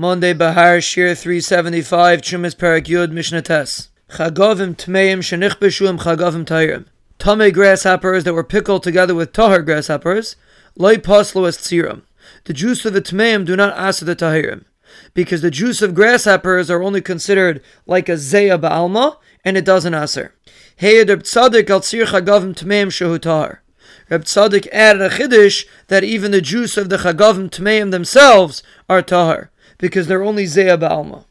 Monday Bahar Shir 375 Chumas Parak Yud Mishnah Tes. Chagavim Tmeim Shenichbeshuim Chagavim Tayrim. Tame grasshoppers that were pickled together with tahar grasshoppers, loy paslo as tziram. The juice of the tmeim do not asa the tahirim, because the juice of grasshoppers are only considered like a zeya ba'alma, and it doesn't aser. Reb Tzadok al tzir chagavim tmeim shehu tahar. Reb Tzadok added a chiddush that even the juice of the chagavim tmeim themselves are tahar because they're only zeya ba'alma.